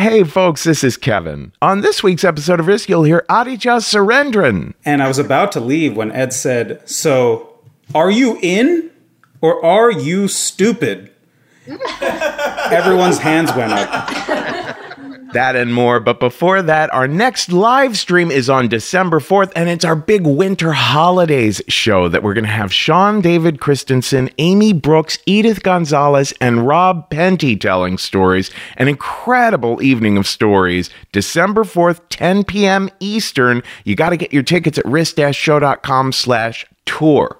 Hey folks, this is Kevin. On this week's episode of Risk, you'll hear Aditya Surendran. And I was about to leave when Ed said, So, are you in or are you stupid? Everyone's hands went up. That and more. But before that, our next live stream is on December 4th, and it's our big winter holidays show that we're going to have Sean David Christensen, Amy Brooks, Edith Gonzalez, and Rob Penty telling stories. An incredible evening of stories. December 4th, 10 p.m. Eastern. You got to get your tickets at risk-show.com slash tour.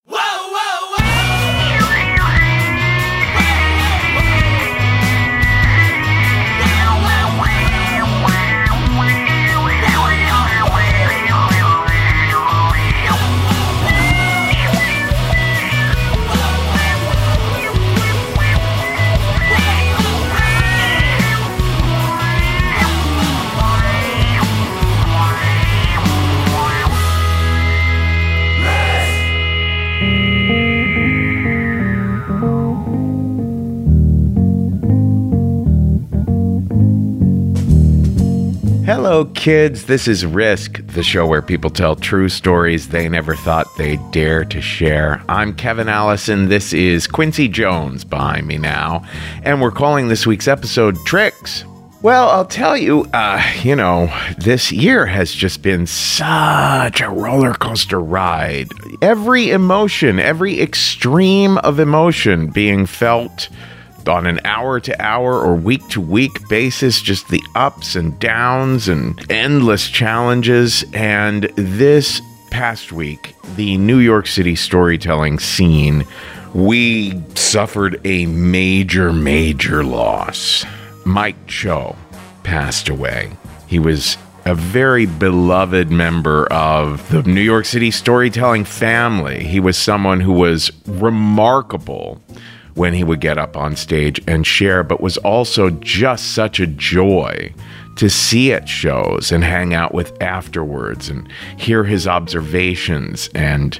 Hello, kids. This is Risk, the show where people tell true stories they never thought they'd dare to share. I'm Kevin Allison. This is Quincy Jones behind me now, and we're calling this week's episode Tricks. Well, I'll tell you, uh, you know, this year has just been such a roller coaster ride. Every emotion, every extreme of emotion being felt on an hour to hour or week to week basis, just the ups and downs and endless challenges. And this past week, the New York City storytelling scene, we suffered a major, major loss. Mike Cho passed away. He was a very beloved member of the New York City storytelling family. He was someone who was remarkable when he would get up on stage and share, but was also just such a joy to see at shows and hang out with afterwards and hear his observations. And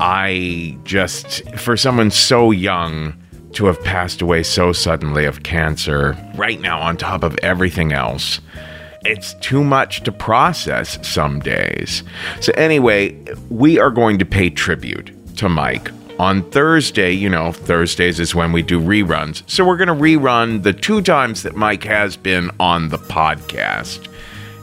I just, for someone so young, to have passed away so suddenly of cancer, right now, on top of everything else, it's too much to process some days. So, anyway, we are going to pay tribute to Mike on Thursday, you know, Thursdays is when we do reruns. So we're going to rerun the two times that Mike has been on the podcast.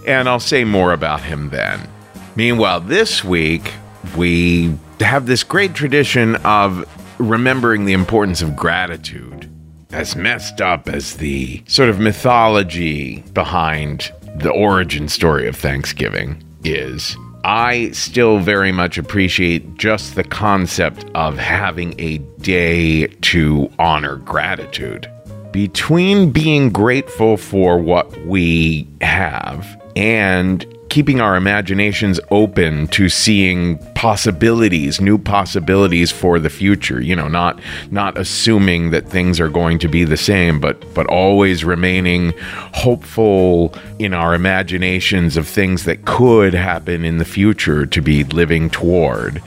And I'll say more about him then. Meanwhile, this week, we have this great tradition of remembering the importance of gratitude. As messed up as the sort of mythology behind the origin story of Thanksgiving is, I still very much appreciate just the concept of having a day to honor gratitude. Between being grateful for what we have and keeping our imaginations open to seeing possibilities, new possibilities for the future, you know, not not assuming that things are going to be the same, but but always remaining hopeful in our imaginations of things that could happen in the future to be living toward.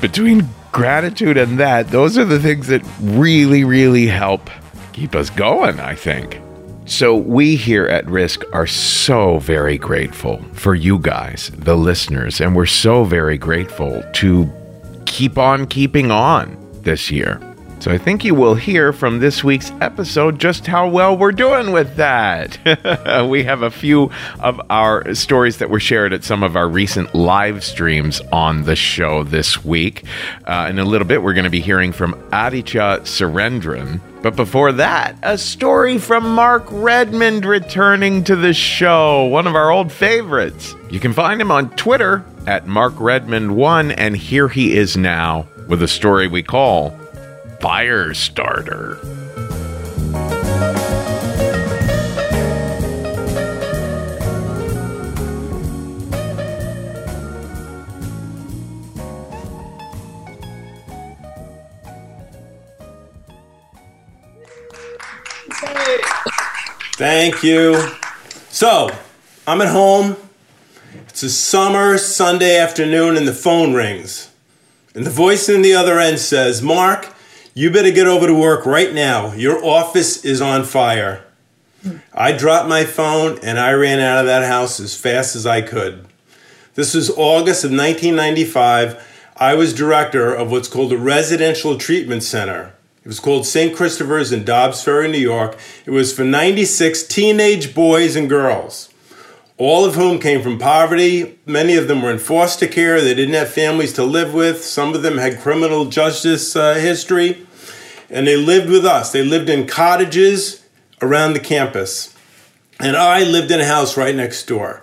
Between gratitude and that, those are the things that really really help keep us going, I think. So, we here at Risk are so very grateful for you guys, the listeners, and we're so very grateful to keep on keeping on this year. So, I think you will hear from this week's episode just how well we're doing with that. we have a few of our stories that were shared at some of our recent live streams on the show this week. Uh, in a little bit, we're going to be hearing from Aditya Surendran but before that, a story from Mark Redmond returning to the show, one of our old favorites. You can find him on Twitter at Mark Redmond1, and here he is now with a story we call fire starter. Thank you. So, I'm at home. It's a summer Sunday afternoon, and the phone rings. And the voice in the other end says, Mark, you better get over to work right now. Your office is on fire. I dropped my phone and I ran out of that house as fast as I could. This was August of 1995. I was director of what's called a residential treatment center. It was called St. Christopher's in Dobbs Ferry, New York. It was for 96 teenage boys and girls, all of whom came from poverty. Many of them were in foster care. They didn't have families to live with. Some of them had criminal justice uh, history. And they lived with us. They lived in cottages around the campus. And I lived in a house right next door.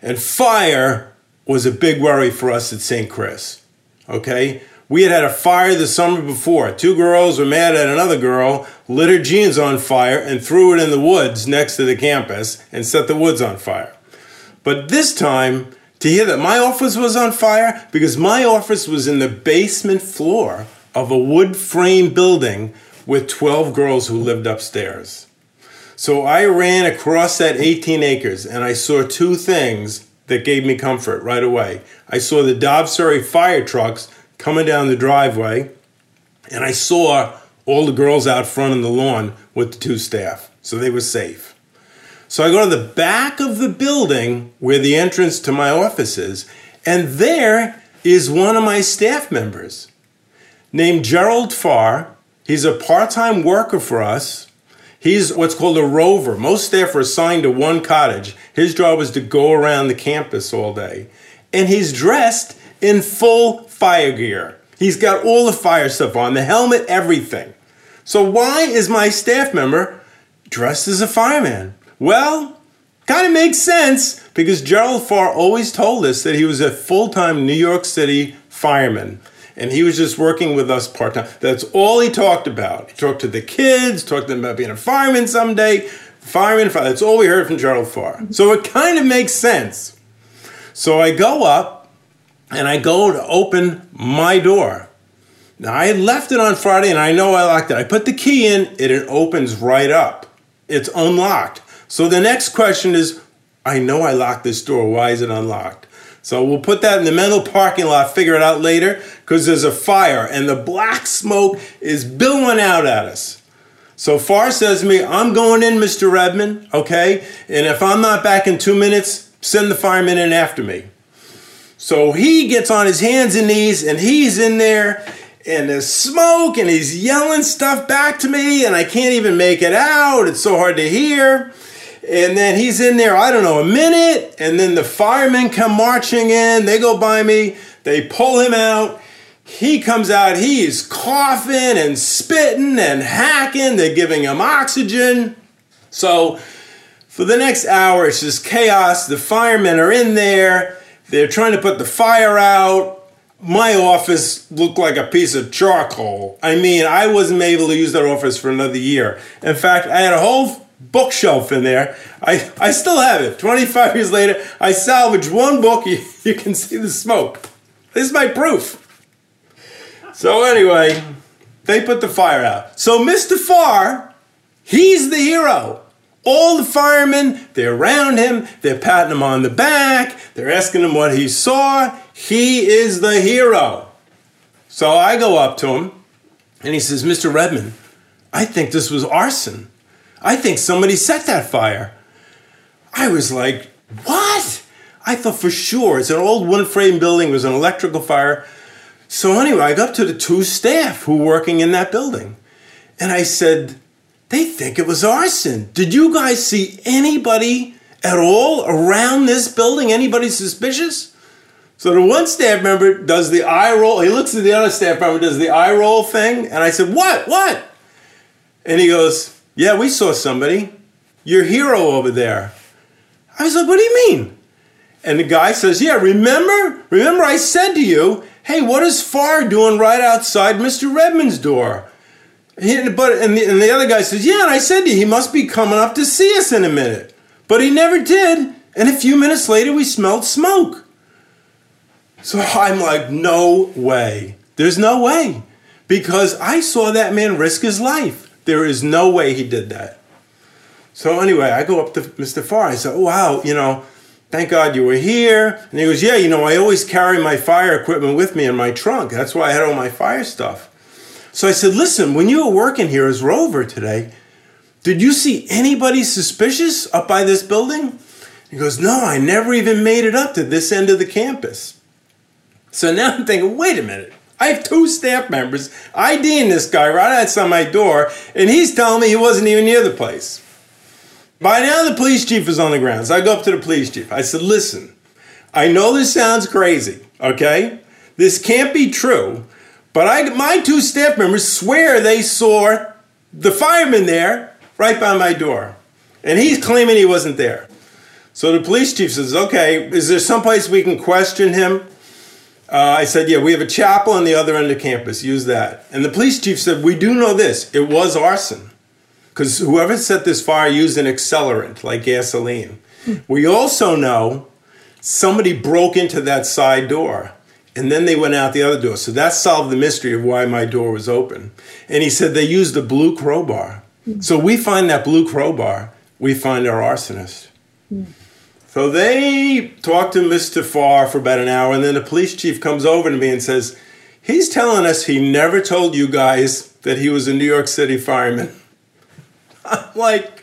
And fire was a big worry for us at St. Chris. Okay? We had had a fire the summer before. Two girls were mad at another girl, lit her jeans on fire, and threw it in the woods next to the campus and set the woods on fire. But this time, to hear that my office was on fire, because my office was in the basement floor of a wood frame building with 12 girls who lived upstairs. So I ran across that 18 acres and I saw two things that gave me comfort right away. I saw the Dobbs Ferry fire trucks coming down the driveway, and I saw all the girls out front on the lawn with the two staff, so they were safe. So I go to the back of the building where the entrance to my office is, and there is one of my staff members named Gerald Farr. He's a part time worker for us. He's what's called a rover. Most staff are assigned to one cottage. His job is to go around the campus all day. And he's dressed in full fire gear. He's got all the fire stuff on, the helmet, everything. So why is my staff member dressed as a fireman? Well, kind of makes sense because Gerald Farr always told us that he was a full-time New York City fireman. And he was just working with us part time. That's all he talked about. He talked to the kids, talked to them about being a fireman someday. Fireman, fire. that's all we heard from Gerald Farr. So it kind of makes sense. So I go up and I go to open my door. Now I had left it on Friday and I know I locked it. I put the key in, it opens right up. It's unlocked. So the next question is I know I locked this door. Why is it unlocked? So we'll put that in the mental parking lot, figure it out later, because there's a fire and the black smoke is billowing out at us. So Farr says to me, I'm going in, Mr. Redmond, okay? And if I'm not back in two minutes, send the firemen in after me. So he gets on his hands and knees and he's in there and there's smoke and he's yelling stuff back to me and I can't even make it out. It's so hard to hear. And then he's in there, I don't know, a minute. And then the firemen come marching in. They go by me. They pull him out. He comes out. He's coughing and spitting and hacking. They're giving him oxygen. So for the next hour, it's just chaos. The firemen are in there. They're trying to put the fire out. My office looked like a piece of charcoal. I mean, I wasn't able to use that office for another year. In fact, I had a whole bookshelf in there. I, I still have it. 25 years later, I salvaged one book. You, you can see the smoke. This is my proof. So, anyway, they put the fire out. So, Mr. Farr, he's the hero. All the firemen, they're around him, they're patting him on the back, they're asking him what he saw. He is the hero. So I go up to him and he says, Mr. Redmond, I think this was arson. I think somebody set that fire. I was like, what? I thought for sure it's an old one frame building, it was an electrical fire. So anyway, I got to the two staff who were working in that building. And I said, they think it was arson. Did you guys see anybody at all around this building? Anybody suspicious? So the one staff member does the eye roll. He looks at the other staff member, does the eye roll thing. And I said, What? What? And he goes, Yeah, we saw somebody. Your hero over there. I was like, What do you mean? And the guy says, Yeah, remember? Remember I said to you, Hey, what is Farr doing right outside Mr. Redmond's door? He, but and the, and the other guy says, "Yeah." And I said to you, he must be coming up to see us in a minute, but he never did. And a few minutes later, we smelled smoke. So I'm like, no way. There's no way, because I saw that man risk his life. There is no way he did that. So anyway, I go up to Mr. Farr. I said, oh, wow, you know, thank God you were here. And he goes, yeah, you know, I always carry my fire equipment with me in my trunk. That's why I had all my fire stuff. So I said, listen, when you were working here as Rover today, did you see anybody suspicious up by this building? He goes, no, I never even made it up to this end of the campus. So now I'm thinking, wait a minute. I have two staff members IDing this guy right outside my door, and he's telling me he wasn't even near the place. By now, the police chief is on the ground. So I go up to the police chief. I said, listen, I know this sounds crazy, okay? This can't be true, but I, my two staff members swear they saw the fireman there right by my door. And he's claiming he wasn't there. So the police chief says, okay, is there someplace we can question him? Uh, I said, yeah, we have a chapel on the other end of campus. Use that. And the police chief said, we do know this. It was arson because whoever set this fire used an accelerant like gasoline. We also know somebody broke into that side door and then they went out the other door. So that solved the mystery of why my door was open. And he said they used a blue crowbar. So we find that blue crowbar, we find our arsonist. So they talked to Mr. Farr for about an hour, and then the police chief comes over to me and says, He's telling us he never told you guys that he was a New York City fireman. I'm like,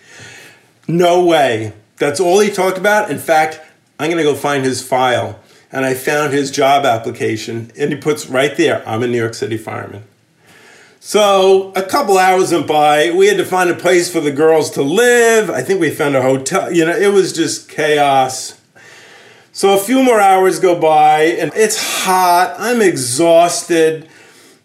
no way. That's all he talked about. In fact, I'm going to go find his file. And I found his job application, and he puts right there, I'm a New York City fireman. So a couple hours went by. We had to find a place for the girls to live. I think we found a hotel. You know, it was just chaos. So a few more hours go by, and it's hot. I'm exhausted.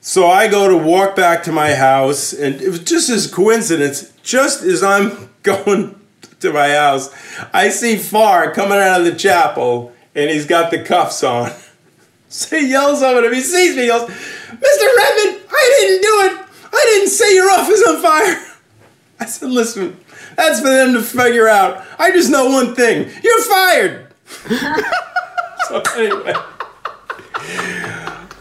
So I go to walk back to my house, and it was just as coincidence. Just as I'm going to my house, I see Farr coming out of the chapel, and he's got the cuffs on. So he yells over to me, he sees me, yells, Mr. Redmond, I didn't do it. I didn't say your office on fire. I said, listen, that's for them to figure out. I just know one thing. You're fired. so anyway.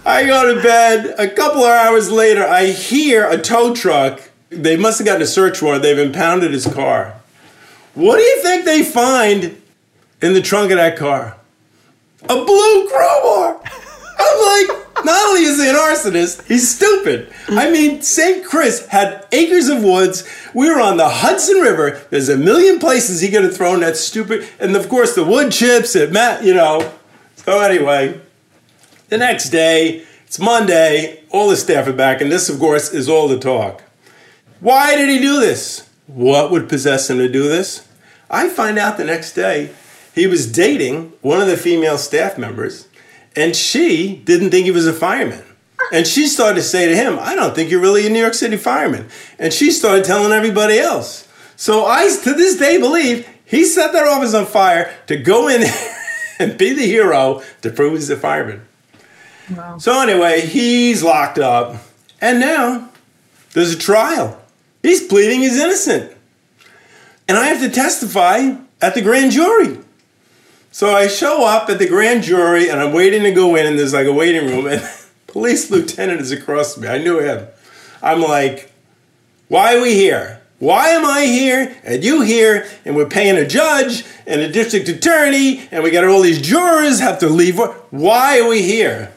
I go to bed. A couple of hours later, I hear a tow truck. They must have gotten a search warrant. They've impounded his car. What do you think they find in the trunk of that car? A blue crowbar. I'm like, not only is he an arsonist, he's stupid. I mean, St. Chris had acres of woods. We were on the Hudson River. There's a million places he could have thrown that stupid, and of course the wood chips at Matt, you know. So anyway, the next day, it's Monday, all the staff are back, and this, of course, is all the talk. Why did he do this? What would possess him to do this? I find out the next day he was dating one of the female staff members, and she didn't think he was a fireman. And she started to say to him, I don't think you're really a New York City fireman. And she started telling everybody else. So I, to this day, believe he set that office on fire to go in and be the hero to prove he's a fireman. Wow. So anyway, he's locked up, and now there's a trial. He's pleading he's innocent. And I have to testify at the grand jury. So I show up at the grand jury and I'm waiting to go in, and there's like a waiting room, and police lieutenant is across me. I knew him. I'm like, why are we here? Why am I here and you here and we're paying a judge and a district attorney and we got all these jurors have to leave? Why are we here?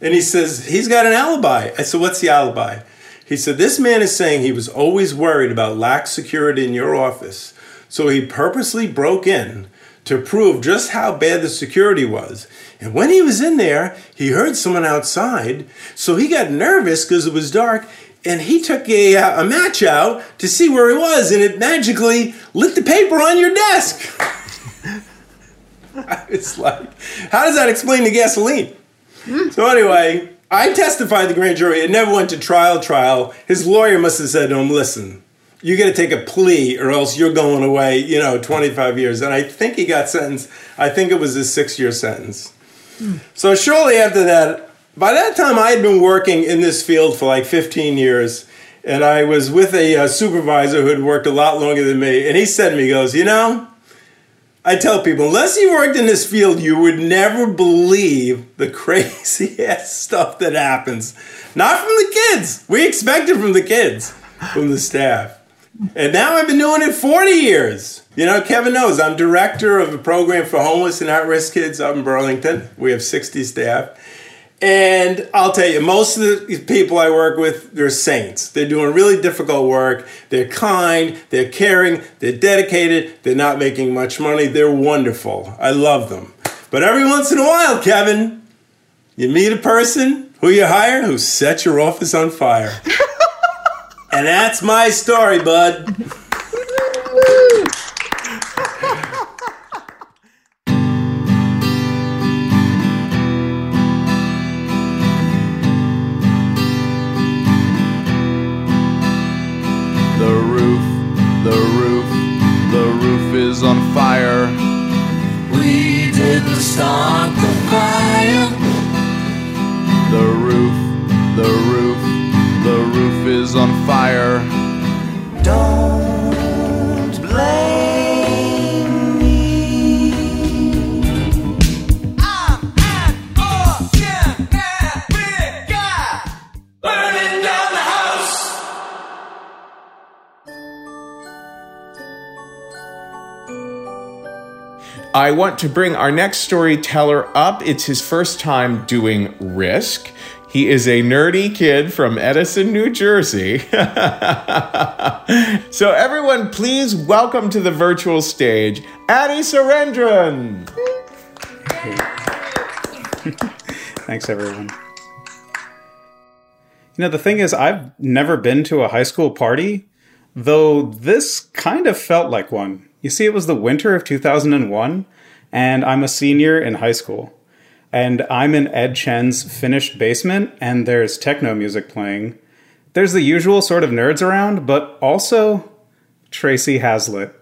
And he says, he's got an alibi. I said, what's the alibi? He said, this man is saying he was always worried about lax security in your office. So he purposely broke in to prove just how bad the security was. And when he was in there, he heard someone outside, so he got nervous because it was dark, and he took a, uh, a match out to see where he was, and it magically lit the paper on your desk. I was like, how does that explain the gasoline? So anyway, I testified the grand jury. It never went to trial. Trial. His lawyer must have said to him, "Listen, you got to take a plea or else you're going away, you know, 25 years. And I think he got sentenced, I think it was a six year sentence. So shortly after that, by that time I had been working in this field for like 15 years. And I was with a uh, supervisor who had worked a lot longer than me. And he said to me, he goes, You know, I tell people, unless you worked in this field, you would never believe the crazy ass stuff that happens. Not from the kids. We expect it from the kids, from the staff. And now I've been doing it 40 years. You know, Kevin knows I'm director of a program for homeless and at risk kids up in Burlington. We have 60 staff. And I'll tell you, most of the people I work with, they're saints. They're doing really difficult work. They're kind, they're caring, they're dedicated, they're not making much money. They're wonderful. I love them. But every once in a while, Kevin, you meet a person who you hire who sets your office on fire. and that's my story, bud. I want to bring our next storyteller up. It's his first time doing Risk. He is a nerdy kid from Edison, New Jersey. so, everyone, please welcome to the virtual stage Adi Surendran. Thanks, everyone. You know, the thing is, I've never been to a high school party, though this kind of felt like one. You see, it was the winter of 2001, and I'm a senior in high school. And I'm in Ed Chen's finished basement, and there's techno music playing. There's the usual sort of nerds around, but also Tracy Hazlitt.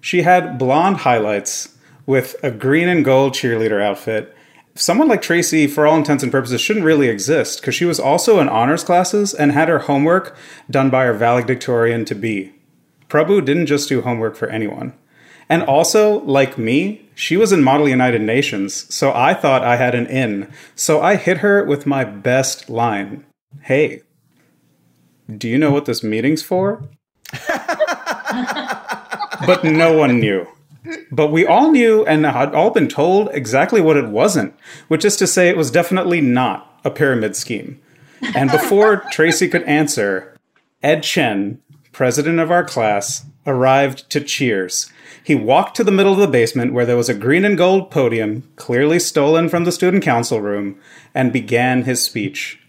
She had blonde highlights with a green and gold cheerleader outfit. Someone like Tracy, for all intents and purposes, shouldn't really exist because she was also in honors classes and had her homework done by her valedictorian to be. Prabhu didn't just do homework for anyone. And also, like me, she was in Model United Nations, so I thought I had an in. So I hit her with my best line Hey, do you know what this meeting's for? but no one knew. But we all knew and had all been told exactly what it wasn't, which is to say, it was definitely not a pyramid scheme. And before Tracy could answer, Ed Chen, president of our class, arrived to cheers. He walked to the middle of the basement where there was a green and gold podium, clearly stolen from the student council room, and began his speech.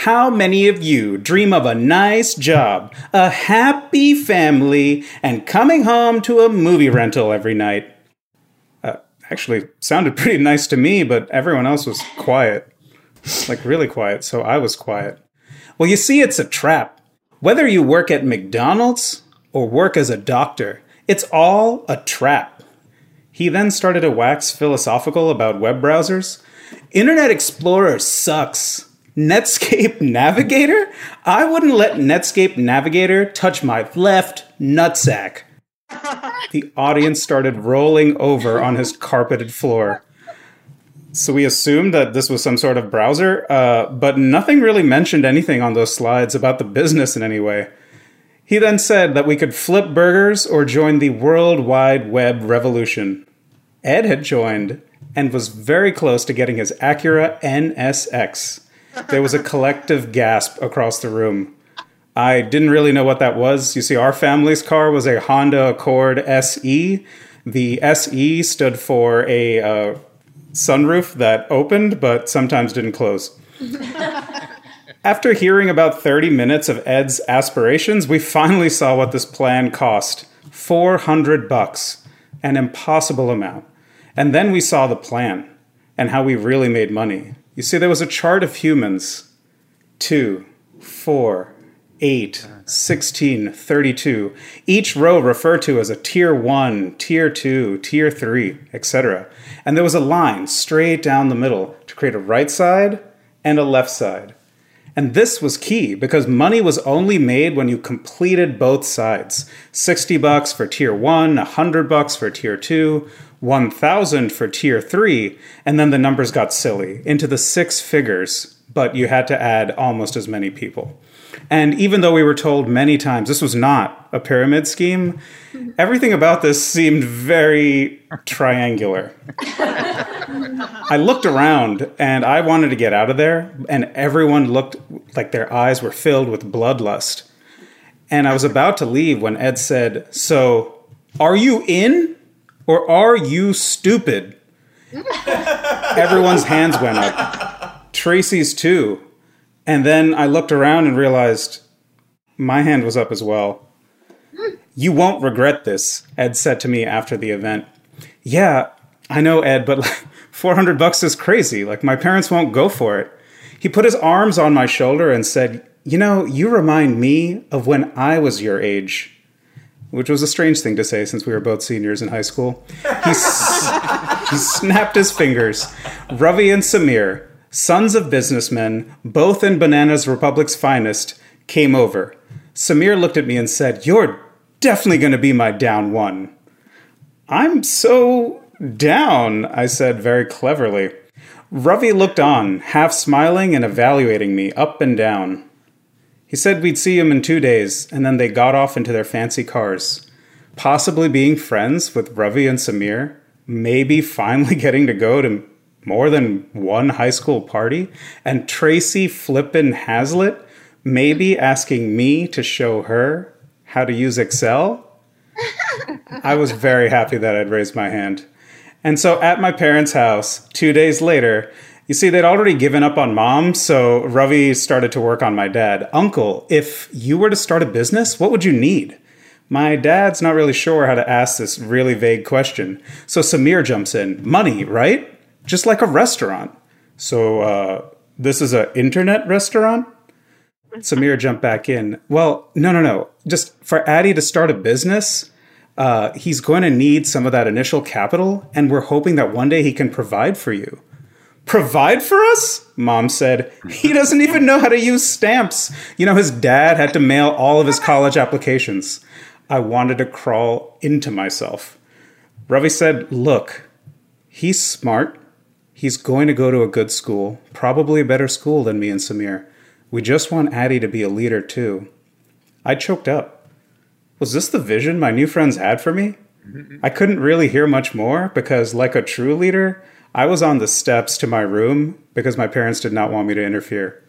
How many of you dream of a nice job, a happy family, and coming home to a movie rental every night? Uh, actually, sounded pretty nice to me, but everyone else was quiet. Like, really quiet, so I was quiet. Well, you see, it's a trap. Whether you work at McDonald's or work as a doctor, it's all a trap. He then started to wax philosophical about web browsers. Internet Explorer sucks. Netscape Navigator? I wouldn't let Netscape Navigator touch my left nutsack. the audience started rolling over on his carpeted floor. So we assumed that this was some sort of browser, uh, but nothing really mentioned anything on those slides about the business in any way. He then said that we could flip burgers or join the World Wide Web revolution. Ed had joined and was very close to getting his Acura NSX. There was a collective gasp across the room. I didn't really know what that was. You see, our family's car was a Honda Accord SE. The SE stood for a uh, sunroof that opened but sometimes didn't close. After hearing about 30 minutes of Ed's aspirations, we finally saw what this plan cost 400 bucks, an impossible amount. And then we saw the plan and how we really made money. You see, there was a chart of humans 2, 4, 8, 16, 32, each row referred to as a tier 1, tier 2, tier 3, etc. And there was a line straight down the middle to create a right side and a left side. And this was key because money was only made when you completed both sides. 60 bucks for tier 1, 100 bucks for tier 2, 1000 for tier 3, and then the numbers got silly into the six figures, but you had to add almost as many people. And even though we were told many times this was not a pyramid scheme, everything about this seemed very triangular. I looked around and I wanted to get out of there, and everyone looked like their eyes were filled with bloodlust. And I was about to leave when Ed said, So, are you in or are you stupid? Everyone's hands went up. Tracy's too. And then I looked around and realized my hand was up as well. You won't regret this, Ed said to me after the event. Yeah, I know, Ed, but like 400 bucks is crazy. Like, my parents won't go for it. He put his arms on my shoulder and said, You know, you remind me of when I was your age. Which was a strange thing to say since we were both seniors in high school. He, s- he snapped his fingers. Ravi and Samir, sons of businessmen, both in Bananas Republic's finest, came over. Samir looked at me and said, You're definitely going to be my down one. I'm so down, I said very cleverly. Ravi looked on, half smiling and evaluating me up and down. He said we'd see him in two days, and then they got off into their fancy cars. Possibly being friends with Ravi and Samir, maybe finally getting to go to more than one high school party, and Tracy Flippin Hazlitt maybe asking me to show her how to use Excel. I was very happy that I'd raised my hand. And so at my parents' house, two days later, you see, they'd already given up on mom, so Ravi started to work on my dad. Uncle, if you were to start a business, what would you need? My dad's not really sure how to ask this really vague question. So Samir jumps in. Money, right? Just like a restaurant. So, uh, this is an internet restaurant? Samir jumped back in. Well, no, no, no. Just for Addy to start a business, uh, he's going to need some of that initial capital, and we're hoping that one day he can provide for you. Provide for us? Mom said. He doesn't even know how to use stamps. You know, his dad had to mail all of his college applications. I wanted to crawl into myself. Ravi said, Look, he's smart. He's going to go to a good school, probably a better school than me and Samir. We just want Addy to be a leader too. I choked up. Was this the vision my new friends had for me? I couldn't really hear much more because, like a true leader, I was on the steps to my room because my parents did not want me to interfere.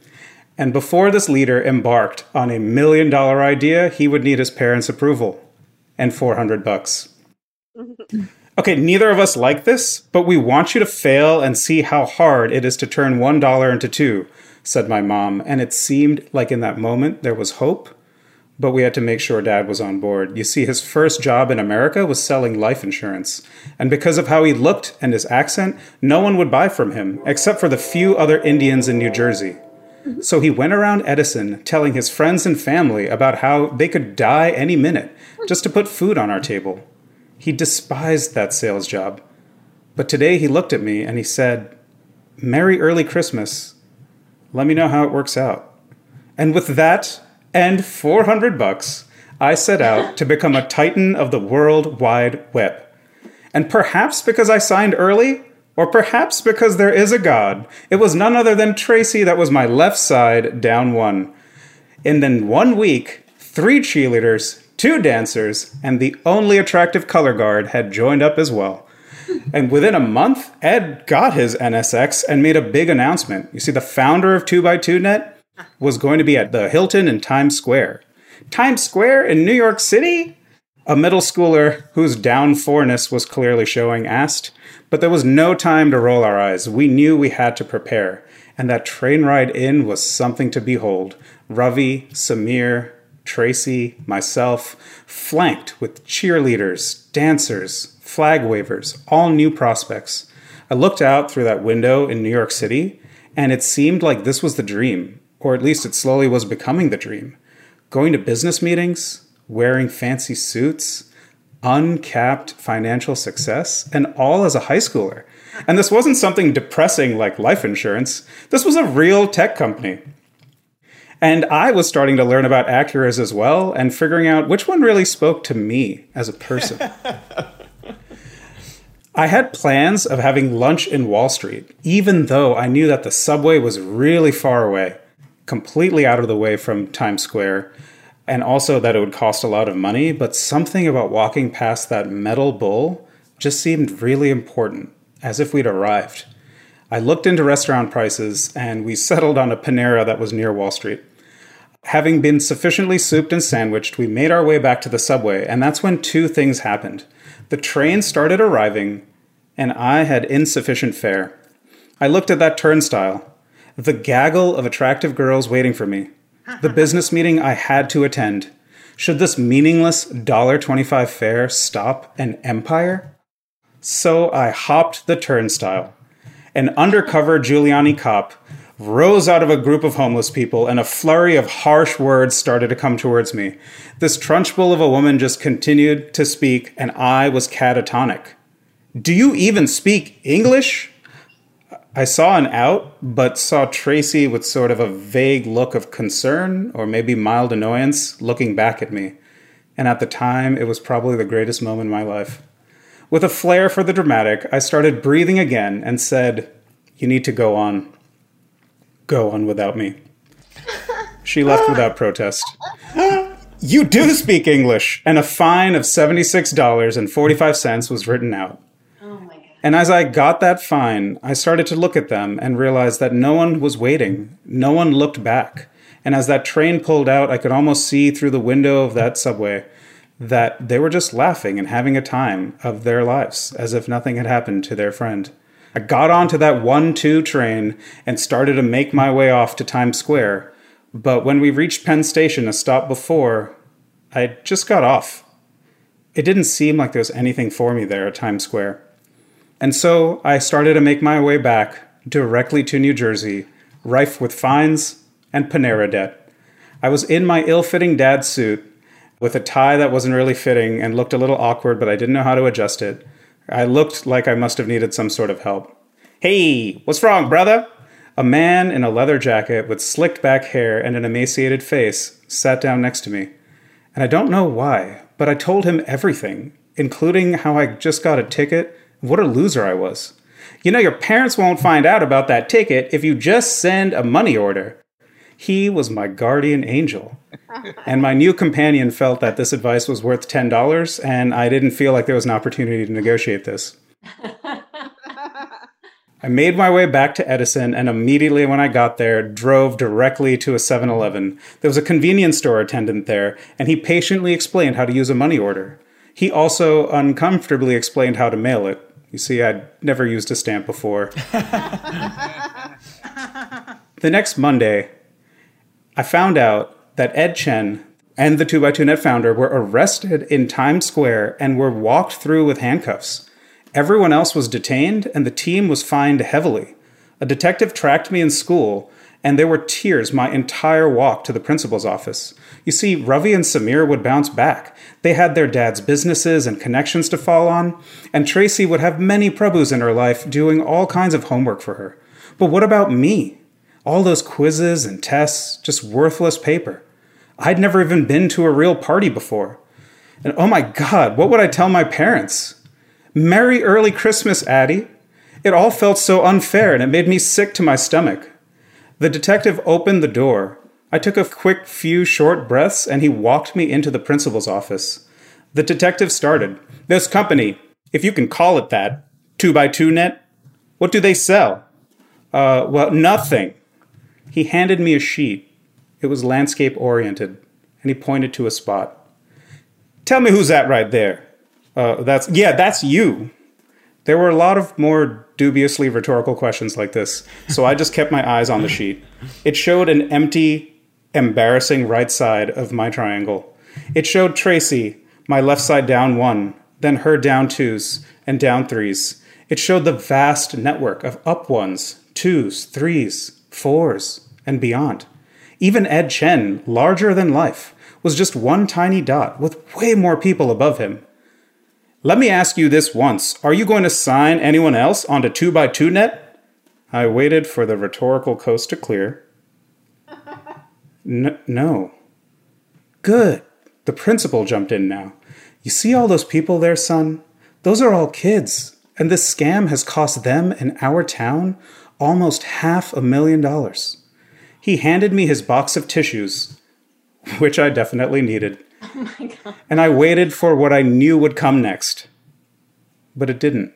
And before this leader embarked on a million dollar idea, he would need his parents' approval and 400 bucks. Okay, neither of us like this, but we want you to fail and see how hard it is to turn $1 into 2, said my mom, and it seemed like in that moment there was hope, but we had to make sure dad was on board. You see, his first job in America was selling life insurance, and because of how he looked and his accent, no one would buy from him except for the few other Indians in New Jersey. So he went around Edison telling his friends and family about how they could die any minute just to put food on our table. He despised that sales job. But today he looked at me and he said, Merry early Christmas. Let me know how it works out. And with that and 400 bucks, I set out to become a titan of the World Wide Web. And perhaps because I signed early, or perhaps because there is a God, it was none other than Tracy that was my left side down one. And in one week, three cheerleaders, two dancers, and the only attractive color guard had joined up as well. And within a month, Ed got his NSX and made a big announcement. You see, the founder of 2x2net was going to be at the Hilton in Times Square. Times Square in New York City? A middle schooler whose down fourness was clearly showing asked, but there was no time to roll our eyes. We knew we had to prepare, and that train ride in was something to behold. Ravi, Samir, Tracy, myself, flanked with cheerleaders, dancers, flag wavers, all new prospects. I looked out through that window in New York City, and it seemed like this was the dream, or at least it slowly was becoming the dream. Going to business meetings, wearing fancy suits, uncapped financial success, and all as a high schooler. And this wasn't something depressing like life insurance, this was a real tech company. And I was starting to learn about Acuras as well and figuring out which one really spoke to me as a person. I had plans of having lunch in Wall Street, even though I knew that the subway was really far away. completely out of the way from Times Square, and also that it would cost a lot of money. But something about walking past that metal bull just seemed really important, as if we'd arrived. I looked into restaurant prices and we settled on a Panera that was near Wall Street. Having been sufficiently souped and sandwiched, we made our way back to the subway, and that's when two things happened. The train started arriving, and I had insufficient fare. I looked at that turnstile, the gaggle of attractive girls waiting for me, the business meeting I had to attend. Should this meaningless $1.25 fare stop an empire? So I hopped the turnstile. An undercover Giuliani cop rose out of a group of homeless people, and a flurry of harsh words started to come towards me. This trunchbull of a woman just continued to speak, and I was catatonic. Do you even speak English? I saw an out, but saw Tracy with sort of a vague look of concern or maybe mild annoyance looking back at me. And at the time, it was probably the greatest moment in my life. With a flair for the dramatic, I started breathing again and said, You need to go on. Go on without me. She left without protest. You do speak English! And a fine of $76.45 was written out. Oh and as I got that fine, I started to look at them and realized that no one was waiting. No one looked back. And as that train pulled out, I could almost see through the window of that subway that they were just laughing and having a time of their lives as if nothing had happened to their friend. I got onto that 1 2 train and started to make my way off to Times Square. But when we reached Penn Station, a stop before, I just got off. It didn't seem like there was anything for me there at Times Square. And so I started to make my way back directly to New Jersey, rife with fines and Panera debt. I was in my ill fitting dad suit with a tie that wasn't really fitting and looked a little awkward, but I didn't know how to adjust it. I looked like I must have needed some sort of help. Hey, what's wrong, brother? A man in a leather jacket with slicked back hair and an emaciated face sat down next to me. And I don't know why, but I told him everything, including how I just got a ticket, what a loser I was. You know, your parents won't find out about that ticket if you just send a money order. He was my guardian angel. and my new companion felt that this advice was worth $10, and I didn't feel like there was an opportunity to negotiate this. I made my way back to Edison and immediately when I got there, drove directly to a 7 Eleven. There was a convenience store attendant there, and he patiently explained how to use a money order. He also uncomfortably explained how to mail it. You see, I'd never used a stamp before. the next Monday, I found out that Ed Chen and the 2x2net founder were arrested in Times Square and were walked through with handcuffs. Everyone else was detained, and the team was fined heavily. A detective tracked me in school, and there were tears my entire walk to the principal's office. You see, Ravi and Samir would bounce back. They had their dad's businesses and connections to fall on, and Tracy would have many Prabhus in her life doing all kinds of homework for her. But what about me? All those quizzes and tests, just worthless paper. I'd never even been to a real party before. And oh my God, what would I tell my parents? Merry early Christmas, Addie. It all felt so unfair and it made me sick to my stomach. The detective opened the door. I took a quick few short breaths and he walked me into the principal's office. The detective started. This company, if you can call it that, 2 by 2 net, what do they sell? Uh, well, nothing. He handed me a sheet. It was landscape oriented, and he pointed to a spot. Tell me who's that right there? Uh, that's yeah, that's you. There were a lot of more dubiously rhetorical questions like this, so I just kept my eyes on the sheet. It showed an empty, embarrassing right side of my triangle. It showed Tracy, my left side down one, then her down twos and down threes. It showed the vast network of up ones, twos, threes, fours, and beyond. Even Ed Chen, larger than life, was just one tiny dot with way more people above him. Let me ask you this once. Are you going to sign anyone else onto 2x2net? I waited for the rhetorical coast to clear. N- no. Good. The principal jumped in now. You see all those people there, son? Those are all kids. And this scam has cost them and our town almost half a million dollars. He handed me his box of tissues, which I definitely needed. Oh my God. And I waited for what I knew would come next. But it didn't.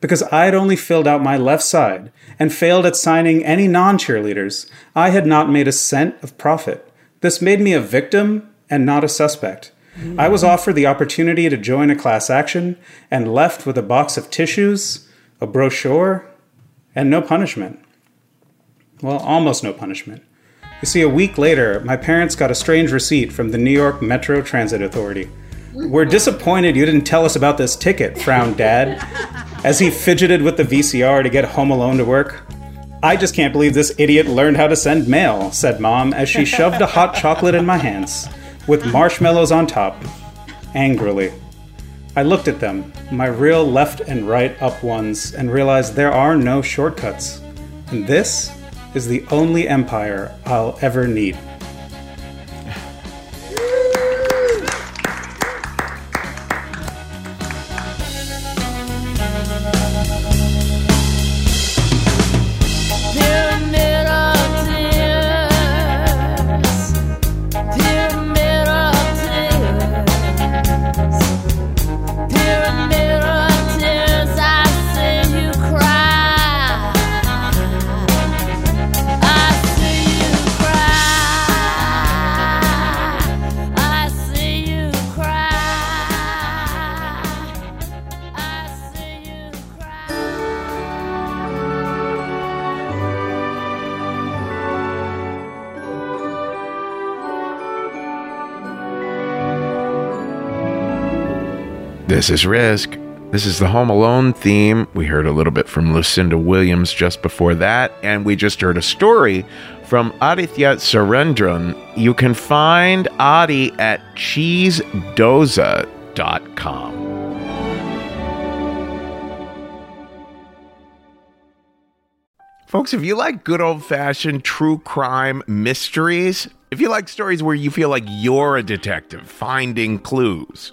Because I had only filled out my left side and failed at signing any non cheerleaders, I had not made a cent of profit. This made me a victim and not a suspect. I was offered the opportunity to join a class action and left with a box of tissues, a brochure, and no punishment. Well, almost no punishment. You see, a week later, my parents got a strange receipt from the New York Metro Transit Authority. We're disappointed you didn't tell us about this ticket, frowned Dad, as he fidgeted with the VCR to get Home Alone to work. I just can't believe this idiot learned how to send mail, said Mom as she shoved a hot chocolate in my hands with marshmallows on top, angrily. I looked at them, my real left and right up ones, and realized there are no shortcuts. And this is the only empire I'll ever need. This is Risk. This is the Home Alone theme. We heard a little bit from Lucinda Williams just before that, and we just heard a story from Aditya Surendran. You can find Adi at cheesedoza.com. Folks, if you like good old fashioned true crime mysteries, if you like stories where you feel like you're a detective finding clues,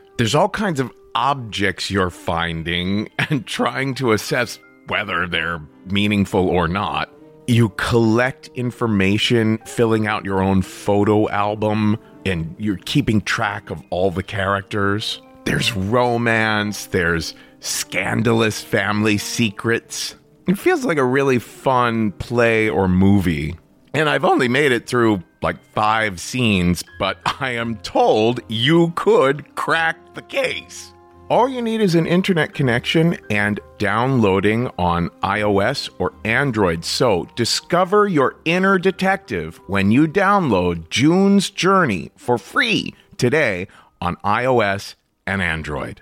There's all kinds of objects you're finding and trying to assess whether they're meaningful or not. You collect information, filling out your own photo album, and you're keeping track of all the characters. There's romance, there's scandalous family secrets. It feels like a really fun play or movie. And I've only made it through like five scenes, but I am told you could crack the case. All you need is an internet connection and downloading on iOS or Android. So discover your inner detective when you download June's Journey for free today on iOS and Android.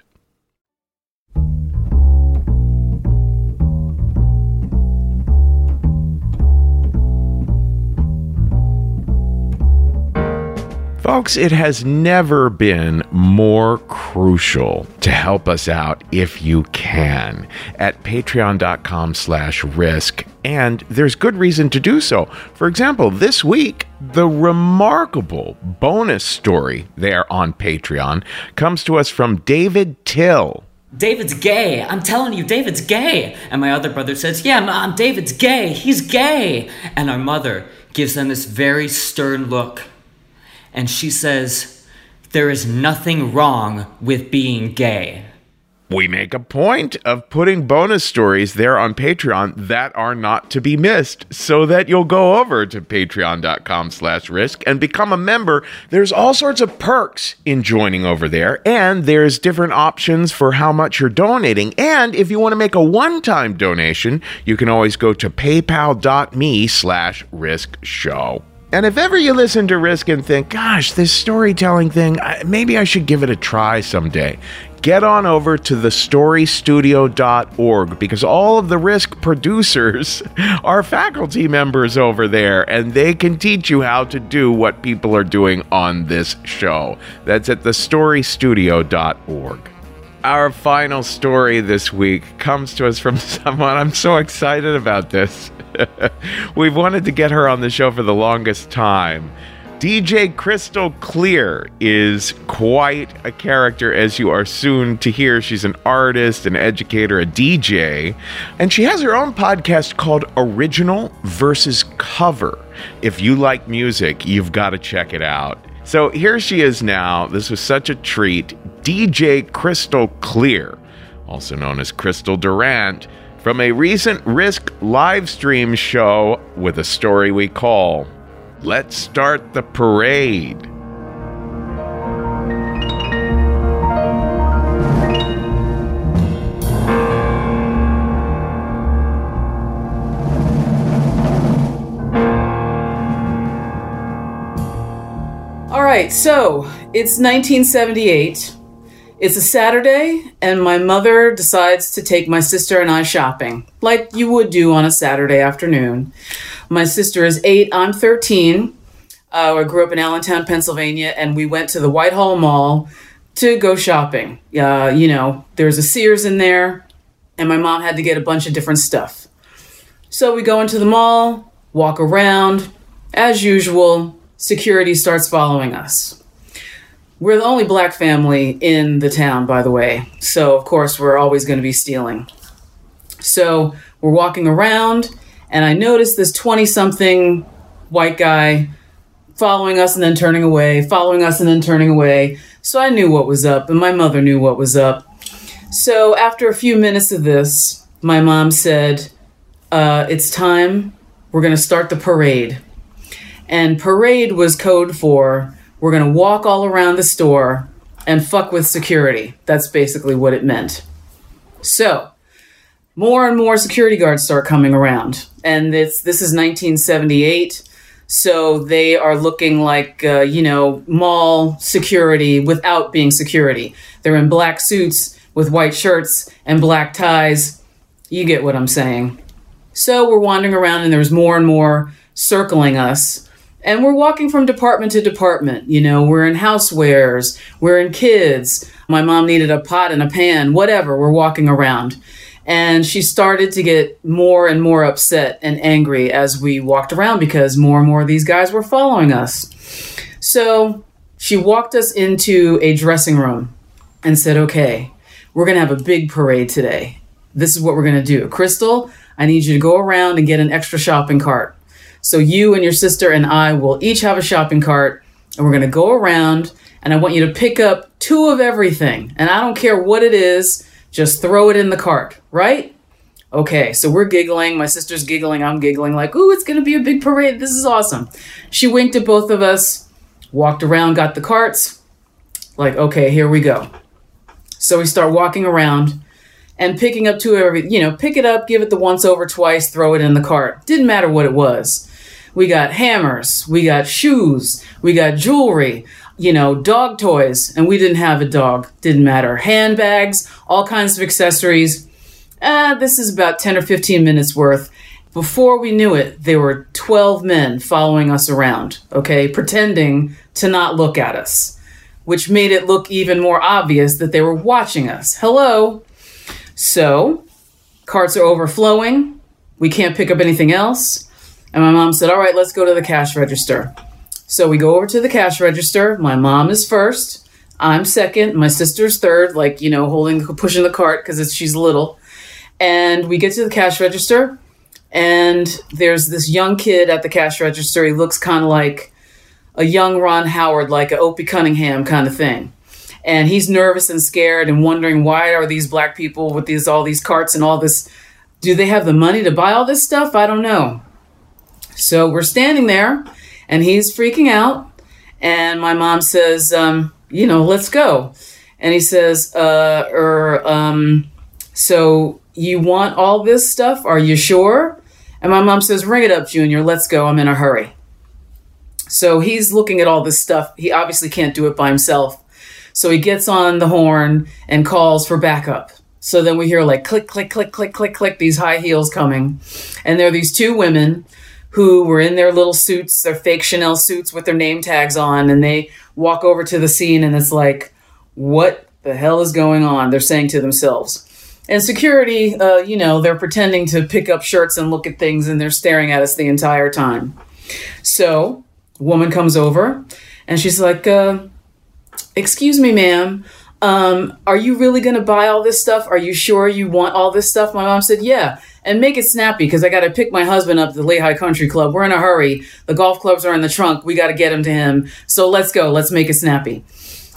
Folks, it has never been more crucial to help us out if you can at patreon.com slash risk. And there's good reason to do so. For example, this week, the remarkable bonus story there on Patreon comes to us from David Till. David's gay. I'm telling you, David's gay. And my other brother says, Yeah, Mom, David's gay. He's gay. And our mother gives them this very stern look. And she says, There is nothing wrong with being gay. We make a point of putting bonus stories there on Patreon that are not to be missed so that you'll go over to patreon.com slash risk and become a member. There's all sorts of perks in joining over there, and there's different options for how much you're donating. And if you want to make a one-time donation, you can always go to paypal.me slash risk show. And if ever you listen to Risk and think, gosh, this storytelling thing, maybe I should give it a try someday, get on over to thestorystudio.org because all of the Risk producers are faculty members over there and they can teach you how to do what people are doing on this show. That's at thestorystudio.org. Our final story this week comes to us from someone I'm so excited about this. We've wanted to get her on the show for the longest time. DJ Crystal Clear is quite a character, as you are soon to hear. She's an artist, an educator, a DJ, and she has her own podcast called Original versus Cover. If you like music, you've got to check it out. So here she is now. This was such a treat. DJ Crystal Clear, also known as Crystal Durant, from a recent Risk live stream show with a story we call Let's Start the Parade. All right, so it's 1978. It's a Saturday, and my mother decides to take my sister and I shopping, like you would do on a Saturday afternoon. My sister is eight, I'm 13. Uh, I grew up in Allentown, Pennsylvania, and we went to the Whitehall Mall to go shopping. Uh, you know, there's a Sears in there, and my mom had to get a bunch of different stuff. So we go into the mall, walk around. As usual, security starts following us. We're the only black family in the town, by the way. So, of course, we're always going to be stealing. So, we're walking around, and I notice this 20 something white guy following us and then turning away, following us and then turning away. So, I knew what was up, and my mother knew what was up. So, after a few minutes of this, my mom said, uh, It's time. We're going to start the parade. And parade was code for we're going to walk all around the store and fuck with security. That's basically what it meant. So, more and more security guards start coming around. And it's, this is 1978. So they are looking like, uh, you know, mall security without being security. They're in black suits with white shirts and black ties. You get what I'm saying. So we're wandering around and there's more and more circling us. And we're walking from department to department. You know, we're in housewares, we're in kids. My mom needed a pot and a pan, whatever. We're walking around. And she started to get more and more upset and angry as we walked around because more and more of these guys were following us. So she walked us into a dressing room and said, Okay, we're going to have a big parade today. This is what we're going to do. Crystal, I need you to go around and get an extra shopping cart. So you and your sister and I will each have a shopping cart and we're going to go around and I want you to pick up two of everything. And I don't care what it is, just throw it in the cart, right? Okay, so we're giggling. My sister's giggling. I'm giggling, like, ooh, it's going to be a big parade. This is awesome. She winked at both of us, walked around, got the carts. Like, okay, here we go. So we start walking around and picking up two of every, you know, pick it up, give it the once over twice, throw it in the cart. Didn't matter what it was. We got hammers, we got shoes, we got jewelry, you know, dog toys, and we didn't have a dog. Didn't matter. Handbags, all kinds of accessories. Ah, this is about 10 or 15 minutes worth. Before we knew it, there were 12 men following us around, okay, pretending to not look at us, which made it look even more obvious that they were watching us. Hello? So, carts are overflowing. We can't pick up anything else. And my mom said, All right, let's go to the cash register. So we go over to the cash register. My mom is first. I'm second. My sister's third, like, you know, holding, pushing the cart because she's little. And we get to the cash register, and there's this young kid at the cash register. He looks kind of like a young Ron Howard, like an Opie Cunningham kind of thing. And he's nervous and scared and wondering why are these black people with these all these carts and all this do they have the money to buy all this stuff? I don't know. So we're standing there and he's freaking out. And my mom says, um, you know, let's go. And he says, uh, er, um, so you want all this stuff? Are you sure? And my mom says, ring it up, Junior. Let's go. I'm in a hurry. So he's looking at all this stuff. He obviously can't do it by himself. So he gets on the horn and calls for backup. So then we hear like click, click, click, click, click, click, these high heels coming. And there are these two women who were in their little suits, their fake Chanel suits with their name tags on, and they walk over to the scene and it's like, what the hell is going on? They're saying to themselves. And security, uh, you know, they're pretending to pick up shirts and look at things and they're staring at us the entire time. So, woman comes over and she's like, uh, Excuse me, ma'am. Um, are you really going to buy all this stuff? Are you sure you want all this stuff? My mom said, Yeah. And make it snappy because I got to pick my husband up to the Lehigh Country Club. We're in a hurry. The golf clubs are in the trunk. We got to get him to him. So let's go. Let's make it snappy.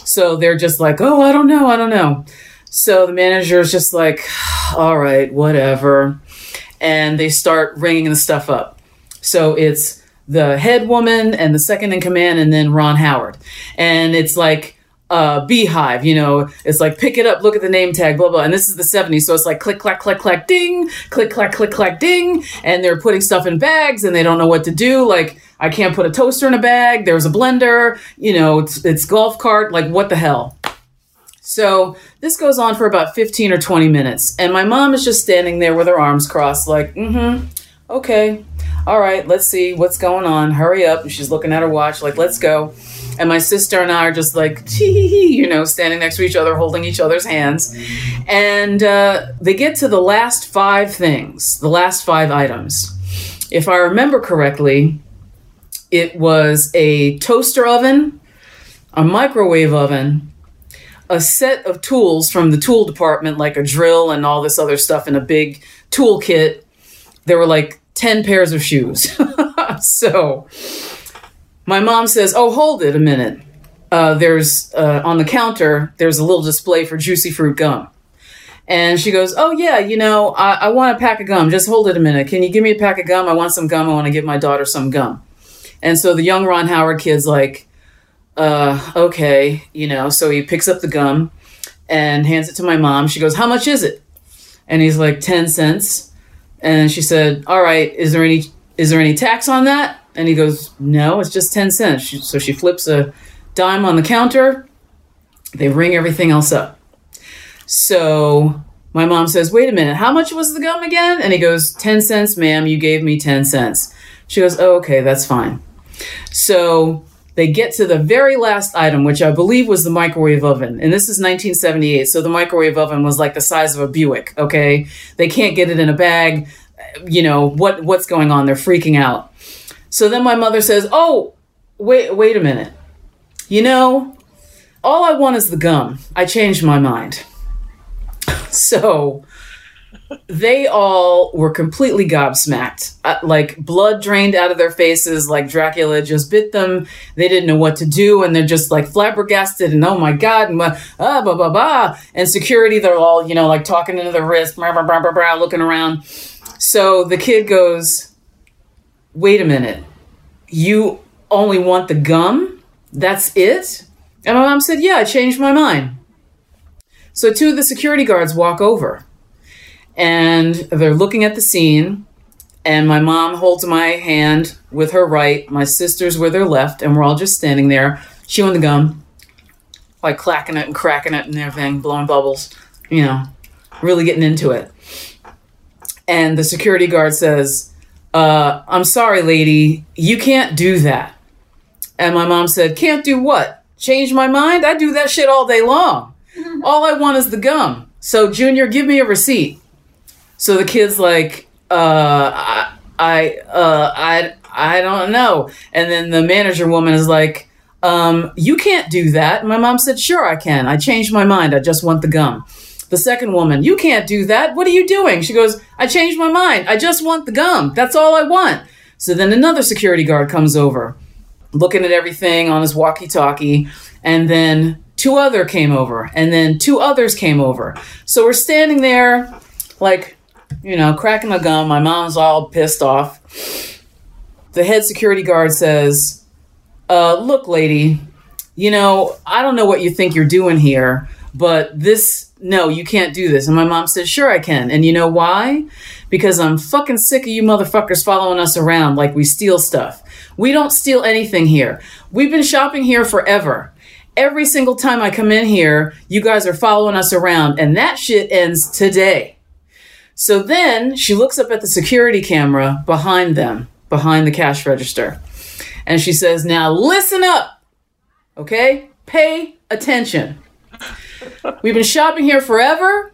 So they're just like, Oh, I don't know. I don't know. So the manager is just like, All right, whatever. And they start ringing the stuff up. So it's the head woman and the second in command, and then Ron Howard. And it's like, uh, beehive, you know, it's like pick it up, look at the name tag, blah, blah. And this is the 70s. So it's like click, clack, click, clack, ding, click, clack, click, clack, ding. And they're putting stuff in bags and they don't know what to do. Like, I can't put a toaster in a bag. There's a blender, you know, it's, it's golf cart. Like, what the hell? So this goes on for about 15 or 20 minutes. And my mom is just standing there with her arms crossed, like, mm hmm, okay, all right, let's see what's going on. Hurry up. And she's looking at her watch, like, let's go. And my sister and I are just like, you know, standing next to each other, holding each other's hands. And uh, they get to the last five things, the last five items. If I remember correctly, it was a toaster oven, a microwave oven, a set of tools from the tool department, like a drill and all this other stuff in a big toolkit. There were like 10 pairs of shoes. so my mom says, Oh, hold it a minute. Uh, there's uh, on the counter, there's a little display for juicy fruit gum. And she goes, Oh, yeah, you know, I, I want a pack of gum. Just hold it a minute. Can you give me a pack of gum? I want some gum. I want to give my daughter some gum. And so the young Ron Howard kid's like, uh, okay, you know, so he picks up the gum and hands it to my mom. She goes, How much is it? And he's like, 10 cents. And she said, All right, is there any is there any tax on that? And he goes, No, it's just 10 cents. So she flips a dime on the counter. They ring everything else up. So my mom says, Wait a minute, how much was the gum again? And he goes, 10 cents, ma'am, you gave me 10 cents. She goes, Oh, okay, that's fine. So they get to the very last item, which I believe was the microwave oven. And this is 1978. So the microwave oven was like the size of a Buick. Okay. They can't get it in a bag. You know, what, what's going on? They're freaking out. So then my mother says, Oh, wait, wait a minute. You know, all I want is the gum. I changed my mind. so they all were completely gobsmacked. Uh, like blood drained out of their faces, like Dracula just bit them. They didn't know what to do, and they're just like flabbergasted and oh my god, and ah, blah, blah, blah. And security, they're all, you know, like talking into their wrist, blah, blah, blah, blah, looking around. So the kid goes, Wait a minute. You only want the gum? That's it? And my mom said, Yeah, I changed my mind. So two of the security guards walk over and they're looking at the scene and my mom holds my hand with her right my sister's with her left and we're all just standing there chewing the gum like clacking it and cracking it and everything blowing bubbles you know really getting into it and the security guard says uh, i'm sorry lady you can't do that and my mom said can't do what change my mind i do that shit all day long all i want is the gum so junior give me a receipt so the kid's like, uh, I, I, uh, I, I don't know. And then the manager woman is like, um, you can't do that. My mom said, sure, I can. I changed my mind. I just want the gum. The second woman, you can't do that. What are you doing? She goes, I changed my mind. I just want the gum. That's all I want. So then another security guard comes over, looking at everything on his walkie talkie. And then two other came over. And then two others came over. So we're standing there like, you know, cracking a gum. My mom's all pissed off. The head security guard says, uh, Look, lady, you know, I don't know what you think you're doing here, but this no, you can't do this. And my mom said, sure, I can. And you know why? Because I'm fucking sick of you motherfuckers following us around like we steal stuff. We don't steal anything here. We've been shopping here forever. Every single time I come in here, you guys are following us around, and that shit ends today. So then she looks up at the security camera behind them, behind the cash register, and she says, Now listen up, okay? Pay attention. We've been shopping here forever.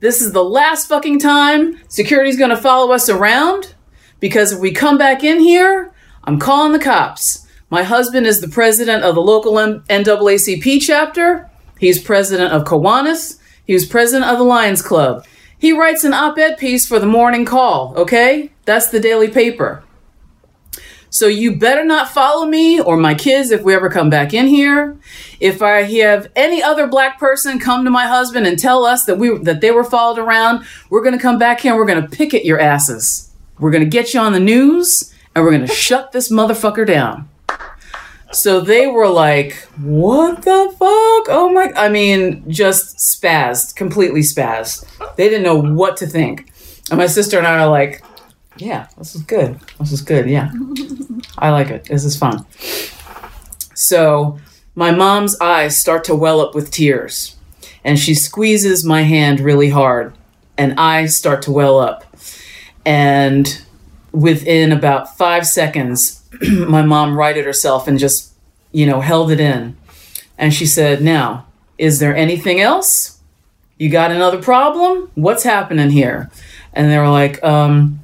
This is the last fucking time security's gonna follow us around because if we come back in here, I'm calling the cops. My husband is the president of the local M- NAACP chapter. He's president of Kiwanis. He was president of the Lions Club. He writes an op ed piece for the morning call, okay? That's the daily paper. So you better not follow me or my kids if we ever come back in here. If I have any other black person come to my husband and tell us that we that they were followed around, we're going to come back here and we're going to picket your asses. We're going to get you on the news and we're going to shut this motherfucker down. So they were like, "What the fuck? Oh my! I mean, just spazzed, completely spazzed. They didn't know what to think." And my sister and I are like, "Yeah, this is good. This is good. Yeah, I like it. This is fun." So my mom's eyes start to well up with tears, and she squeezes my hand really hard, and I start to well up. And within about five seconds, my mom righted herself and just, you know, held it in. And she said, Now, is there anything else? You got another problem? What's happening here? And they were like, um,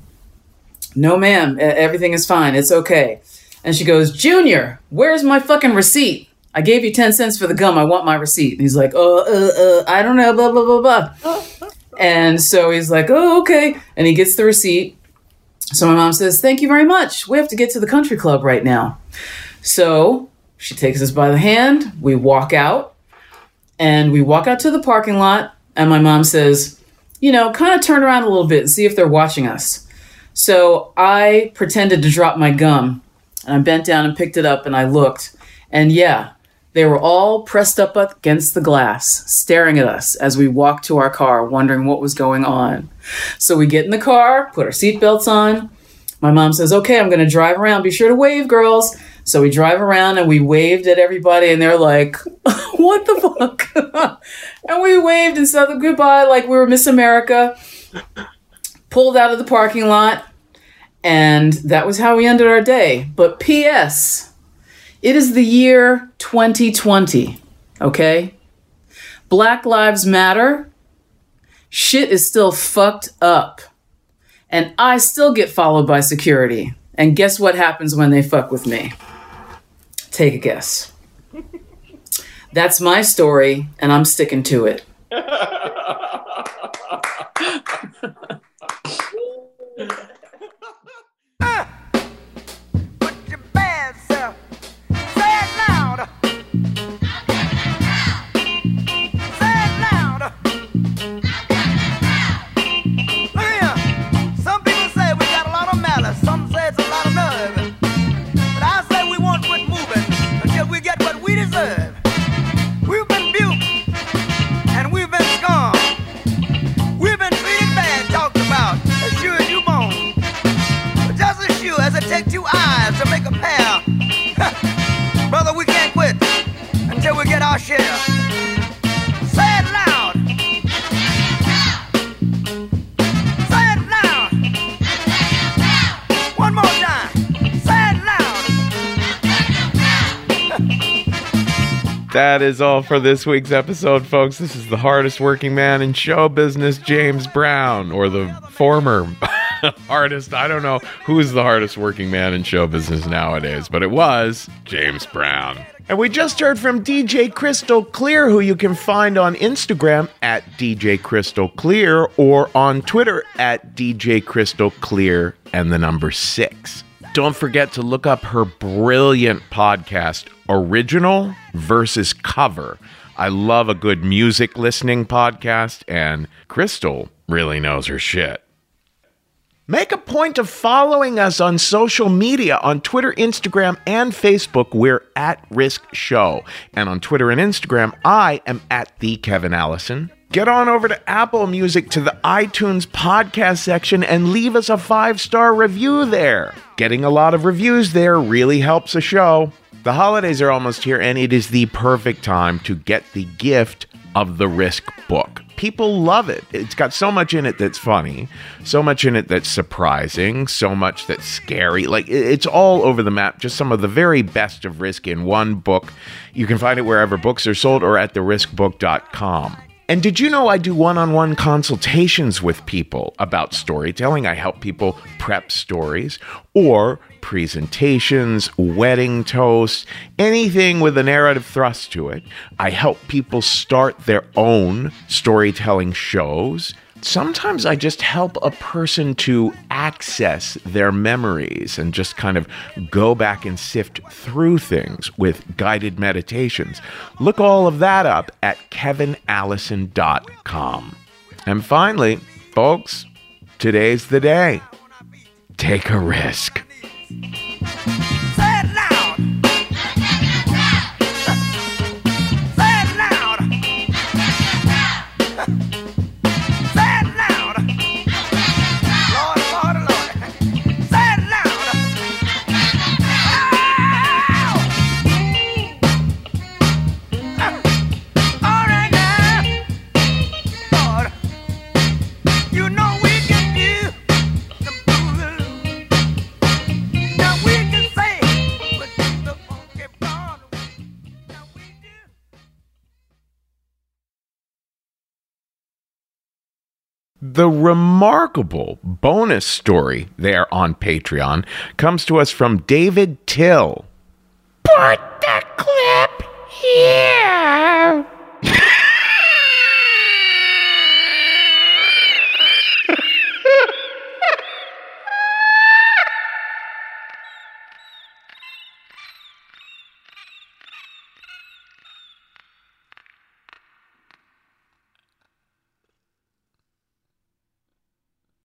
No, ma'am, everything is fine. It's okay. And she goes, Junior, where's my fucking receipt? I gave you 10 cents for the gum. I want my receipt. And he's like, uh, uh, uh, I don't know, blah, blah, blah, blah. and so he's like, oh, okay. And he gets the receipt. So my mom says, Thank you very much. We have to get to the country club right now. So she takes us by the hand. We walk out and we walk out to the parking lot. And my mom says, You know, kind of turn around a little bit and see if they're watching us. So I pretended to drop my gum and I bent down and picked it up and I looked. And yeah, they were all pressed up against the glass, staring at us as we walked to our car, wondering what was going on. So we get in the car, put our seatbelts on. My mom says, Okay, I'm going to drive around. Be sure to wave, girls. So we drive around and we waved at everybody, and they're like, What the fuck? and we waved and said goodbye like we were Miss America. Pulled out of the parking lot, and that was how we ended our day. But P.S. It is the year 2020, okay? Black Lives Matter. Shit is still fucked up. And I still get followed by security. And guess what happens when they fuck with me? Take a guess. That's my story, and I'm sticking to it. Some two eyes to make a pair, brother, we can't quit until we get our share. Say it loud. Say it loud. One more time. Say it loud. That is all for this week's episode, folks. This is the hardest working man in show business, James Brown, or the former hardest. I don't know who's the hardest working man in show business nowadays, but it was James Brown. And we just heard from DJ Crystal Clear, who you can find on Instagram at DJ Crystal Clear or on Twitter at DJ Crystal Clear and the number six. Don't forget to look up her brilliant podcast, Original versus Cover. I love a good music listening podcast, and Crystal really knows her shit. Make a point of following us on social media on Twitter, Instagram, and Facebook. We're at Risk Show. And on Twitter and Instagram, I am at the Kevin Allison. Get on over to Apple Music to the iTunes podcast section and leave us a five star review there. Getting a lot of reviews there really helps a show. The holidays are almost here, and it is the perfect time to get the gift of the Risk book. People love it. It's got so much in it that's funny, so much in it that's surprising, so much that's scary. Like it's all over the map. Just some of the very best of Risk in one book. You can find it wherever books are sold or at theriskbook.com. And did you know I do one on one consultations with people about storytelling? I help people prep stories or presentations, wedding toasts, anything with a narrative thrust to it. I help people start their own storytelling shows. Sometimes I just help a person to access their memories and just kind of go back and sift through things with guided meditations. Look all of that up at kevinallison.com. And finally, folks, today's the day. Take a risk. Thank you. The remarkable bonus story there on Patreon comes to us from David Till. Put the clip here.